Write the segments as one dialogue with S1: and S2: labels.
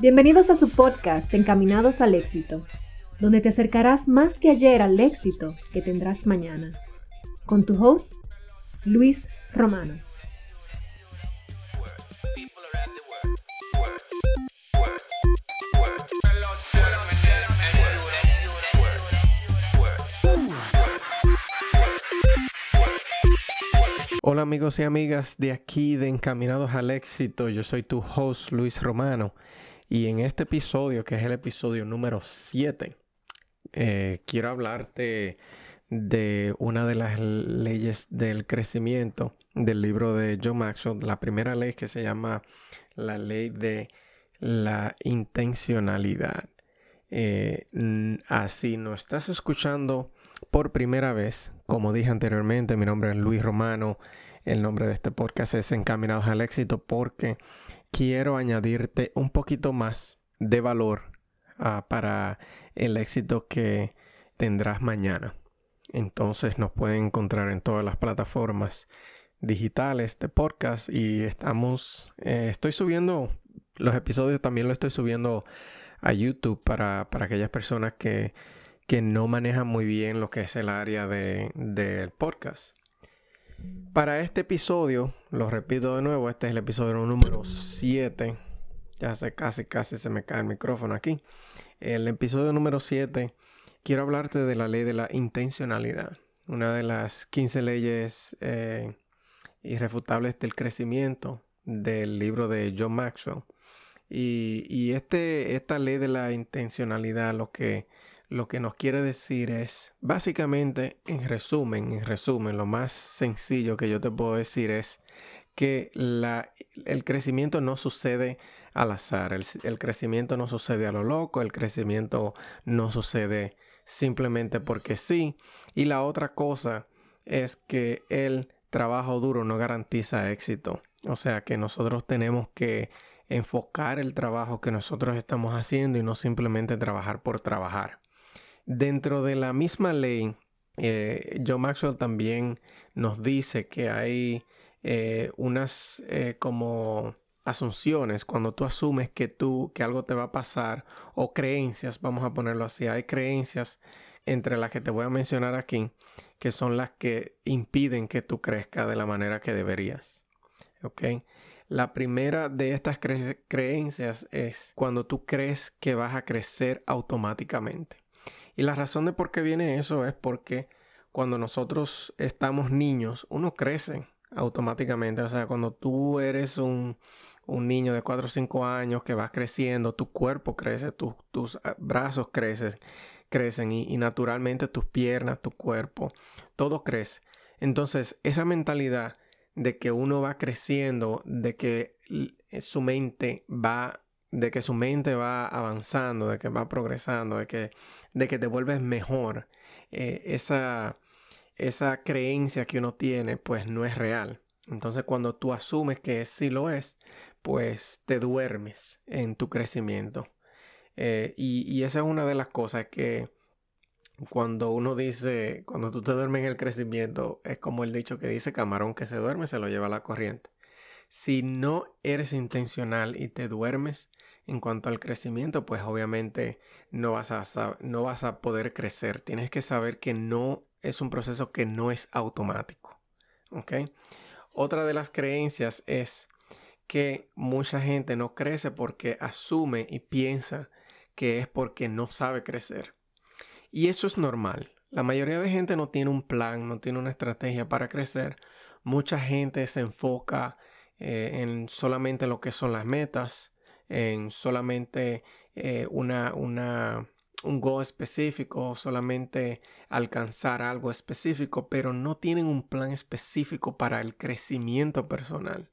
S1: Bienvenidos a su podcast Encaminados al éxito, donde te acercarás más que ayer al éxito que tendrás mañana. Con tu host, Luis Romano.
S2: Hola amigos y amigas de aquí de Encaminados al Éxito, yo soy tu host Luis Romano y en este episodio, que es el episodio número 7, eh, quiero hablarte de una de las leyes del crecimiento del libro de John Maxwell, la primera ley que se llama la ley de la intencionalidad. Eh, así no estás escuchando por primera vez, como dije anteriormente, mi nombre es Luis Romano. El nombre de este podcast es Encaminados al Éxito porque quiero añadirte un poquito más de valor ah, para el éxito que tendrás mañana. Entonces nos pueden encontrar en todas las plataformas digitales de podcast y estamos, eh, estoy subiendo los episodios, también lo estoy subiendo a YouTube para, para aquellas personas que que no maneja muy bien lo que es el área del podcast. Para este episodio, lo repito de nuevo, este es el episodio número 7. Ya sé, casi, casi se me cae el micrófono aquí. El episodio número 7, quiero hablarte de la ley de la intencionalidad. Una de las 15 leyes eh, irrefutables del crecimiento del libro de John Maxwell. Y, y este, esta ley de la intencionalidad lo que lo que nos quiere decir es, básicamente, en resumen, en resumen, lo más sencillo que yo te puedo decir es que la, el crecimiento no sucede al azar, el, el, crecimiento no sucede a lo loco, el crecimiento no sucede simplemente porque sí. Y la otra cosa es que el trabajo duro no garantiza éxito. O sea que nosotros tenemos que enfocar el trabajo que nosotros estamos haciendo y no simplemente trabajar por trabajar. Dentro de la misma ley, eh, John Maxwell también nos dice que hay eh, unas eh, como asunciones cuando tú asumes que tú que algo te va a pasar o creencias, vamos a ponerlo así, hay creencias entre las que te voy a mencionar aquí que son las que impiden que tú crezcas de la manera que deberías. ¿Ok? La primera de estas creencias es cuando tú crees que vas a crecer automáticamente. Y la razón de por qué viene eso es porque cuando nosotros estamos niños, uno crece automáticamente. O sea, cuando tú eres un, niño de 4 o 5 años que vas creciendo, tu cuerpo crece, tus ah, brazos crecen, crecen y, y, naturalmente tus piernas, tu cuerpo, todo crece. Entonces, esa mentalidad de que uno va creciendo, de que su mente va de que su mente va avanzando, de que va progresando, de que, de que te vuelves mejor, eh, esa, esa creencia que uno tiene pues no es real. Entonces cuando tú asumes que sí lo es, pues te duermes en tu crecimiento. Eh, y, y, esa es una de las cosas que cuando uno dice, cuando tú te duermes en el crecimiento, es como el dicho que dice camarón que se duerme, se lo lleva la corriente. Si no eres intencional y te duermes, en cuanto al crecimiento, pues obviamente no vas a, no vas a poder crecer. Tienes que saber que no es un proceso que no es automático. ¿Ok? Otra de las creencias es que mucha gente no crece porque asume y piensa que es porque no sabe crecer. Y eso es normal. La mayoría de gente no tiene un plan, no tiene una estrategia para crecer. Mucha gente se enfoca eh, en solamente lo que son las metas, en solamente eh, una, una, un goal específico, solamente alcanzar algo específico, pero no tienen un plan específico para el crecimiento personal.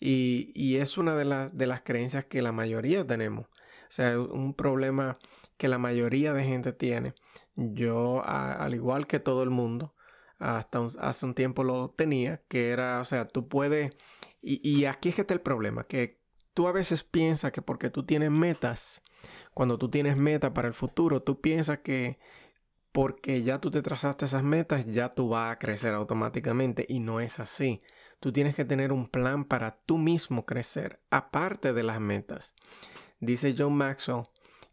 S2: Y, y es una de, las de las creencias que la mayoría tenemos. O sea, un problema que la mayoría de gente tiene. Yo, al igual que todo el mundo, hasta hace un tiempo lo tenía, que era, o sea, tú puedes, y, y aquí es que está el problema, que tú a veces piensas que porque tú tienes metas, cuando tú tienes meta para el futuro, tú piensas que porque ya tú te trazaste esas metas, ya tú vas a crecer automáticamente y no es así. Tú tienes que tener un plan para tú mismo crecer, aparte de las metas. Dice John Maxwell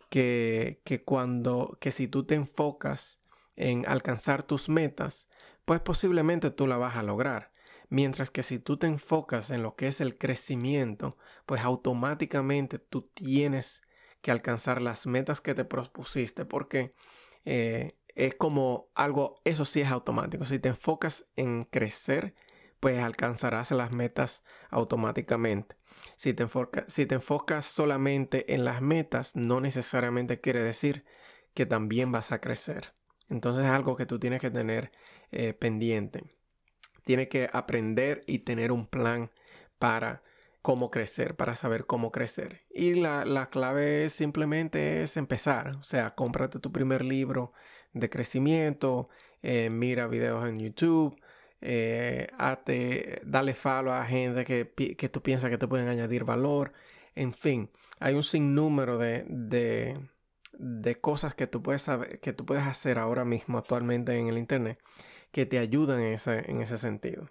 S2: que, que cuando, que si tú te enfocas en alcanzar tus metas, pues posiblemente tú la vas a lograr. Mientras que si tú te enfocas en lo que es el crecimiento, pues automáticamente tú tienes que alcanzar las metas que te propusiste, porque eh, es como algo, eso sí es automático. Si te enfocas en crecer, pues alcanzarás las metas automáticamente. Si te, si te enfocas solamente en las metas, no necesariamente quiere decir que también vas a crecer. Entonces es algo que tú tienes que tener eh, pendiente. Tienes que aprender y tener un plan para cómo crecer, para saber cómo crecer. Y la, clave simplemente es empezar. O sea, cómprate tu primer libro de crecimiento, eh, mira videos en YouTube, eh, dale follow a gente que, que, tú piensas que te pueden añadir valor. En fin, hay un sinnúmero de, de, de cosas que tú, puedes saber, que tú puedes hacer ahora mismo actualmente en el Internet que te ayudan en ese, en ese sentido.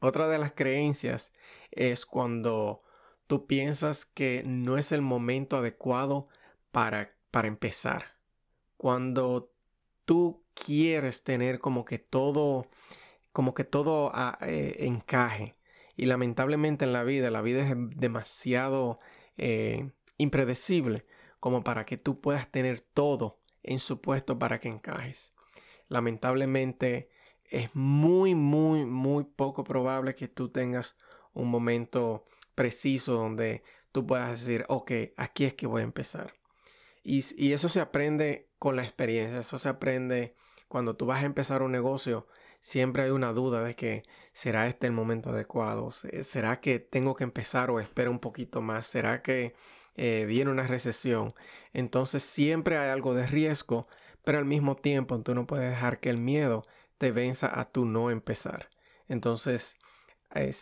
S2: Otra de las creencias es cuando tú piensas que no es el momento adecuado para, para empezar. Cuando tú quieres tener como que todo, como que todo ah, eh, encaje. Y lamentablemente en la vida, la vida es demasiado eh, impredecible como para que tú puedas tener todo en su puesto para que encajes. Lamentablemente es muy, muy, muy poco probable que tú tengas un momento preciso donde tú puedas decir, ok, aquí es que voy a empezar. Y, eso se aprende con la experiencia, eso se aprende cuando tú vas a empezar un negocio, siempre hay una duda de que será este el momento adecuado, será que tengo que empezar o espero un poquito más, será que eh, viene una recesión. Entonces siempre hay algo de riesgo, pero al mismo tiempo tú no puedes dejar que el miedo te venza a tu no empezar. Entonces, eh,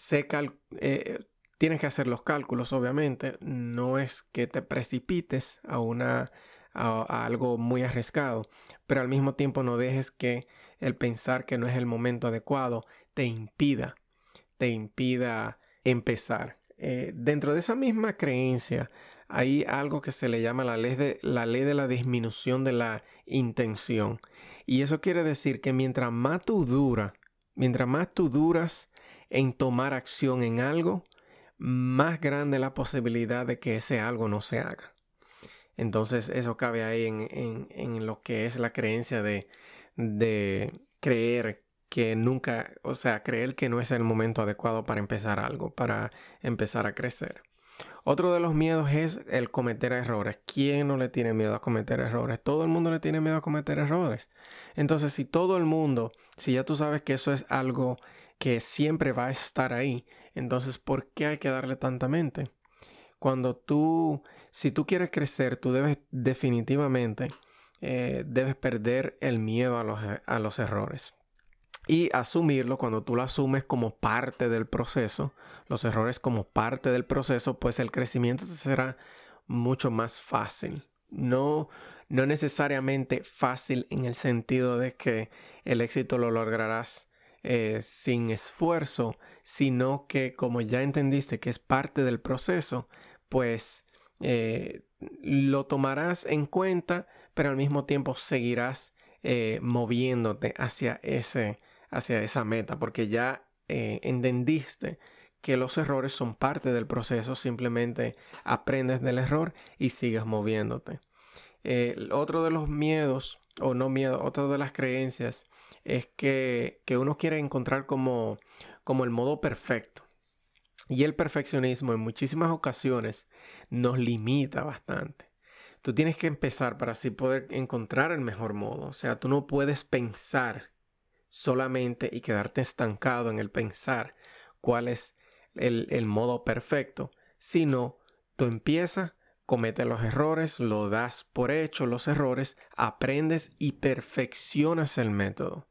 S2: eh, tienes que hacer los cálculos, obviamente. No es que te precipites a, una, a, algo muy arriesgado, pero al mismo tiempo no dejes que el pensar que no es el momento adecuado te impida, te impida empezar. Eh, dentro de esa misma creencia hay algo que se le llama la ley, de, la ley de la disminución de la intención. Y eso quiere decir que mientras más tú duras, mientras más tú duras en tomar acción en algo, más grande la posibilidad de que ese algo no se haga. Entonces eso cabe ahí en, lo que es la creencia de, de creer que nunca, o sea, creer que no es el momento adecuado para empezar algo, para empezar a crecer. Otro de los miedos es el cometer errores. ¿Quién no le tiene miedo a cometer errores? Todo el mundo le tiene miedo a cometer errores. Entonces, si todo el mundo, si ya tú sabes que eso es algo que siempre va a estar ahí, entonces, ¿por qué hay que darle tanta mente? Cuando tú, si tú quieres crecer, tú debes definitivamente, eh, debes perder el miedo a los, a los errores y asumirlo cuando tú lo asumes como parte del proceso, los errores como parte del proceso, pues el crecimiento será mucho más fácil. No, no necesariamente fácil en el sentido de que el éxito lo lograrás eh, sin esfuerzo, sino que como ya entendiste que es parte del proceso, pues eh, lo tomarás en cuenta, pero al mismo tiempo seguirás eh, moviéndote hacia ese, hacia esa meta, porque ya eh, entendiste que los errores son parte del proceso, simplemente aprendes del error y sigues moviéndote. otro de los miedos, o no miedo, otra de las creencias es que, que uno quiere encontrar como, como el modo perfecto. Y el perfeccionismo en muchísimas ocasiones nos limita bastante. Tú tienes que empezar para así poder encontrar el mejor modo. O sea, tú no puedes pensar solamente y quedarte estancado en el pensar cuál es el, modo perfecto, sino tú empiezas, cometes los errores, lo das por hecho los errores, aprendes y perfeccionas el método.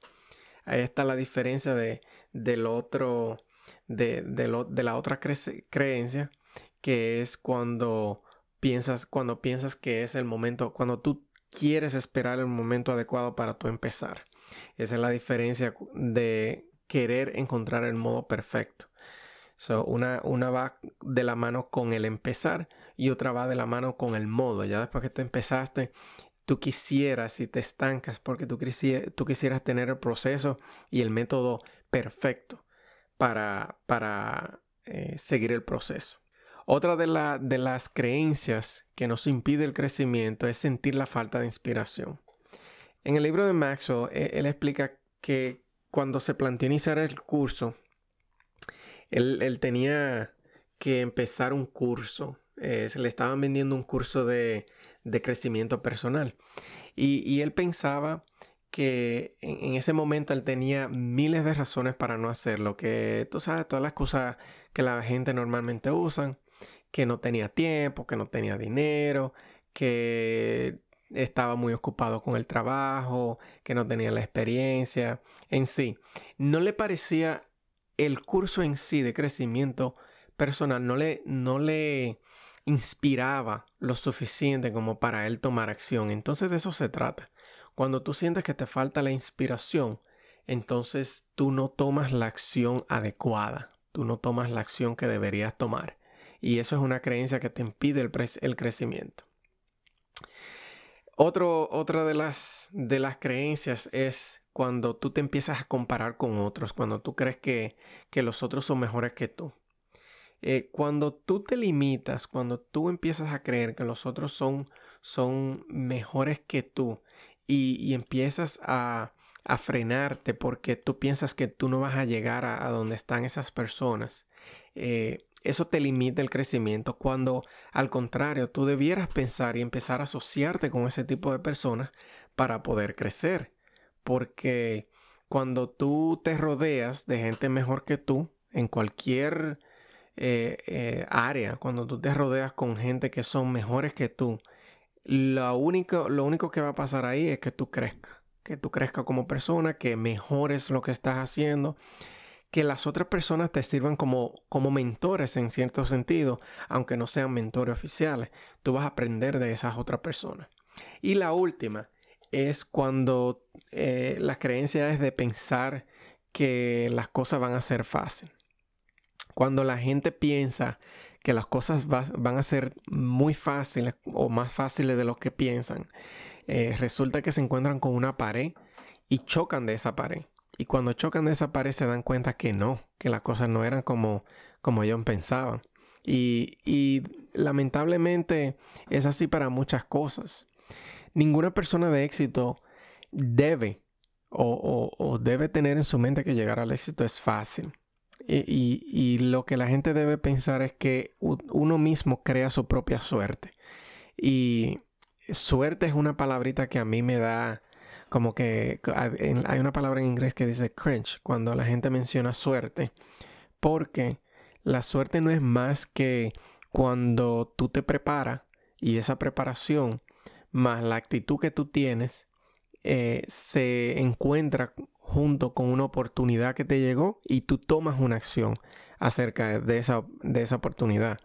S2: Ahí está la diferencia de, del otro, de, de la otra creencia, que es cuando piensas, cuando piensas que es el momento, cuando tú quieres esperar el momento adecuado para tú empezar. Esa es la diferencia de querer encontrar el modo perfecto. una, una va de la mano con el empezar y otra va de la mano con el modo. Ya después que tú empezaste, tú quisieras y te estancas porque tú, tú quisieras tener el proceso y el método perfecto para, para eh, seguir el proceso. Otra de, de las creencias que nos impide el crecimiento es sentir la falta de inspiración. En el libro de Maxwell, e, él, explica que cuando se planteó iniciar el curso, él, tenía que empezar un curso. Eh, se le estaban vendiendo un curso de, crecimiento personal. Y, él pensaba que en, ese momento él tenía miles de razones para no hacerlo. Que tú sabes, todas las cosas que la gente normalmente usan. Que no tenía tiempo, que no tenía dinero, que estaba muy ocupado con el trabajo, que no tenía la experiencia en sí. No le parecía el curso en sí de crecimiento personal, no le, no le inspiraba lo suficiente como para él tomar acción. Entonces de eso se trata. Cuando tú sientes que te falta la inspiración, entonces tú no tomas la acción adecuada, tú no tomas la acción que deberías tomar. Y eso es una creencia que te impide el, el crecimiento otra de las, de las creencias es cuando tú te empiezas a comparar con otros, cuando tú crees que, los otros son mejores que tú. Eh, cuando tú te limitas, cuando tú empiezas a creer que los otros son, son mejores que tú y, empiezas a, frenarte porque tú piensas que tú no vas a llegar a, donde están esas personas, eh, eso te limita el crecimiento cuando al contrario tú debieras pensar y empezar a asociarte con ese tipo de personas para poder crecer. Porque cuando tú te rodeas de gente mejor que tú en cualquier eh, eh, área, cuando tú te rodeas con gente que son mejores que tú, lo único, lo único que va a pasar ahí es que tú crezcas, que tú crezcas como persona, que mejores lo que estás haciendo que las otras personas te sirvan como, como mentores en cierto sentido, aunque no sean mentores oficiales. Tú vas a aprender de esas otras personas. Y la última es cuando eh, la creencia es de pensar que las cosas van a ser fáciles. Cuando la gente piensa que las cosas van a ser muy fáciles o más fáciles de lo que piensan, eh, resulta que se encuentran con una pared y chocan de esa pared. Y cuando chocan de esa pared se dan cuenta que no, que las cosas no eran como, como ellos pensaban. Y, lamentablemente es así para muchas cosas. Ninguna persona de éxito debe o, debe tener en su mente que llegar al éxito es fácil. Y, y, lo que la gente debe pensar es que uno mismo crea su propia suerte. Y suerte es una palabrita que a mí me da como que hay una palabra en inglés que dice cringe cuando la gente menciona suerte, porque la suerte no es más que cuando tú te preparas y esa preparación más la actitud que tú tienes eh, se encuentra junto con una oportunidad que te llegó y tú tomas una acción acerca de esa, de esa oportunidad.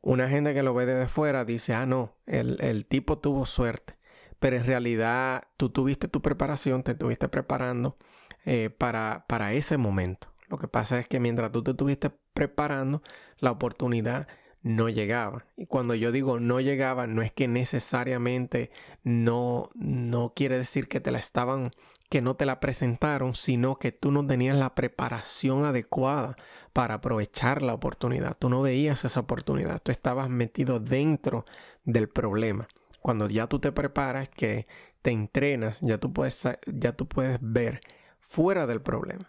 S2: Una gente que lo ve desde fuera dice, ah, no, el, el tipo tuvo suerte pero en realidad tú tuviste tu preparación, te estuviste preparando eh, para, para ese momento. Lo que pasa es que mientras tú te estuviste preparando, la oportunidad no llegaba. Y cuando yo digo no llegaba, no es que necesariamente no, no quiere decir que te la estaban, que no te la presentaron, sino que tú no tenías la preparación adecuada para aprovechar la oportunidad. Tú no veías esa oportunidad, tú estabas metido dentro del problema cuando ya tú te preparas, que te entrenas, ya tú puedes, ya tú puedes ver fuera del problema,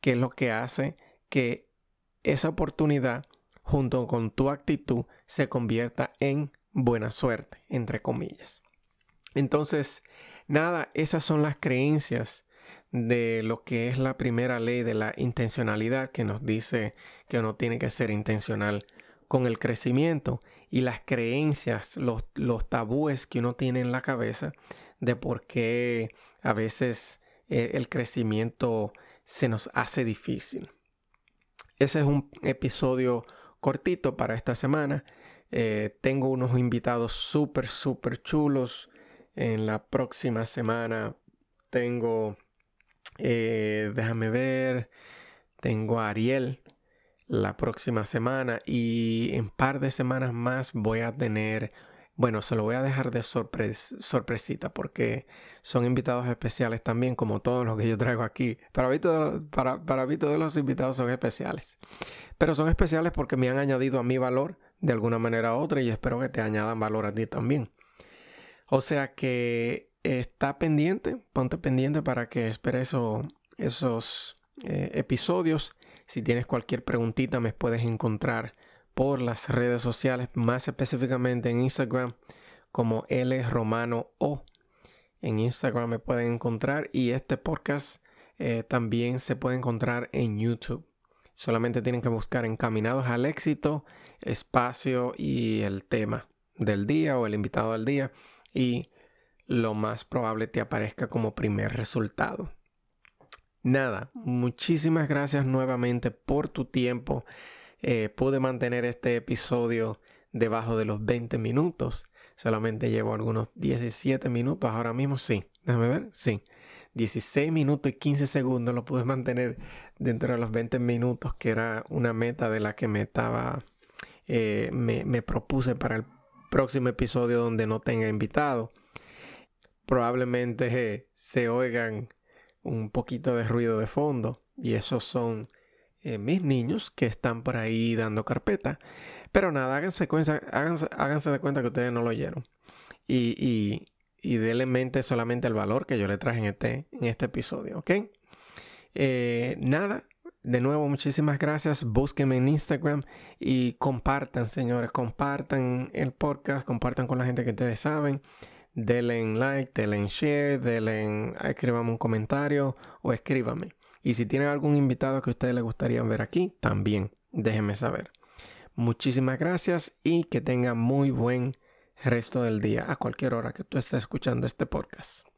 S2: que es lo que hace que esa oportunidad junto con tu actitud se convierta en buena suerte, entre comillas. Entonces, nada, esas son las creencias de lo que es la primera ley de la intencionalidad que nos dice que uno tiene que ser intencional con el crecimiento y las creencias, los, tabúes que uno tiene en la cabeza de por qué a veces eh, el crecimiento se nos hace difícil. Ese es un episodio cortito para esta semana. Eh, tengo unos invitados súper, súper chulos En la próxima semana tengo, eh, déjame ver, tengo a Ariel la próxima semana y en par de semanas más voy a tener bueno, se lo voy a dejar de sorpresita porque son invitados especiales también, como todos los que yo traigo aquí. Para mí, para, para todos los invitados son especiales. Pero son especiales porque me han añadido a mi valor de alguna manera u otra y espero que te añadan valor a ti también. O sea que está pendiente, ponte pendiente para que esperes esos eh, episodios. Si tienes cualquier preguntita me puedes encontrar por las redes sociales, más específicamente en Instagram como L Romano O. En Instagram me pueden encontrar y este podcast eh, también se puede encontrar en YouTube. Solamente tienen que buscar Encaminados al éxito, espacio y el tema del día o el invitado del día y lo más probable te aparezca como primer resultado. Nada, muchísimas gracias nuevamente por tu tiempo. Eh, pude mantener este episodio debajo de los 20 minutos. Solamente llevo algunos 17 minutos. Ahora mismo sí. Déjame ver. Sí. 16 minutos y 15 segundos lo pude mantener dentro de los 20 minutos, que era una meta de la que me estaba, eh, me, me, propuse para el próximo episodio donde no tenga invitado. Probablemente eh, se oigan un poquito de ruido de fondo y esos son eh, mis niños que están por ahí dando carpeta. Pero nada, háganse, cuenta, háganse, de cuenta que ustedes no lo oyeron. Y, y, y denle mente solamente el valor que yo le traje en este, en este episodio, ¿ok? Eh, nada, de nuevo, muchísimas gracias. Búsquenme en Instagram y compartan, señores. Compartan el podcast, compartan con la gente que ustedes saben. Denle like, denle share, denle, escríbame un comentario o escríbame. Y si tienen algún invitado que a ustedes les gustaría ver aquí, también déjenme saber. Muchísimas gracias y que tengan muy buen resto del día a cualquier hora que tú estés escuchando este podcast.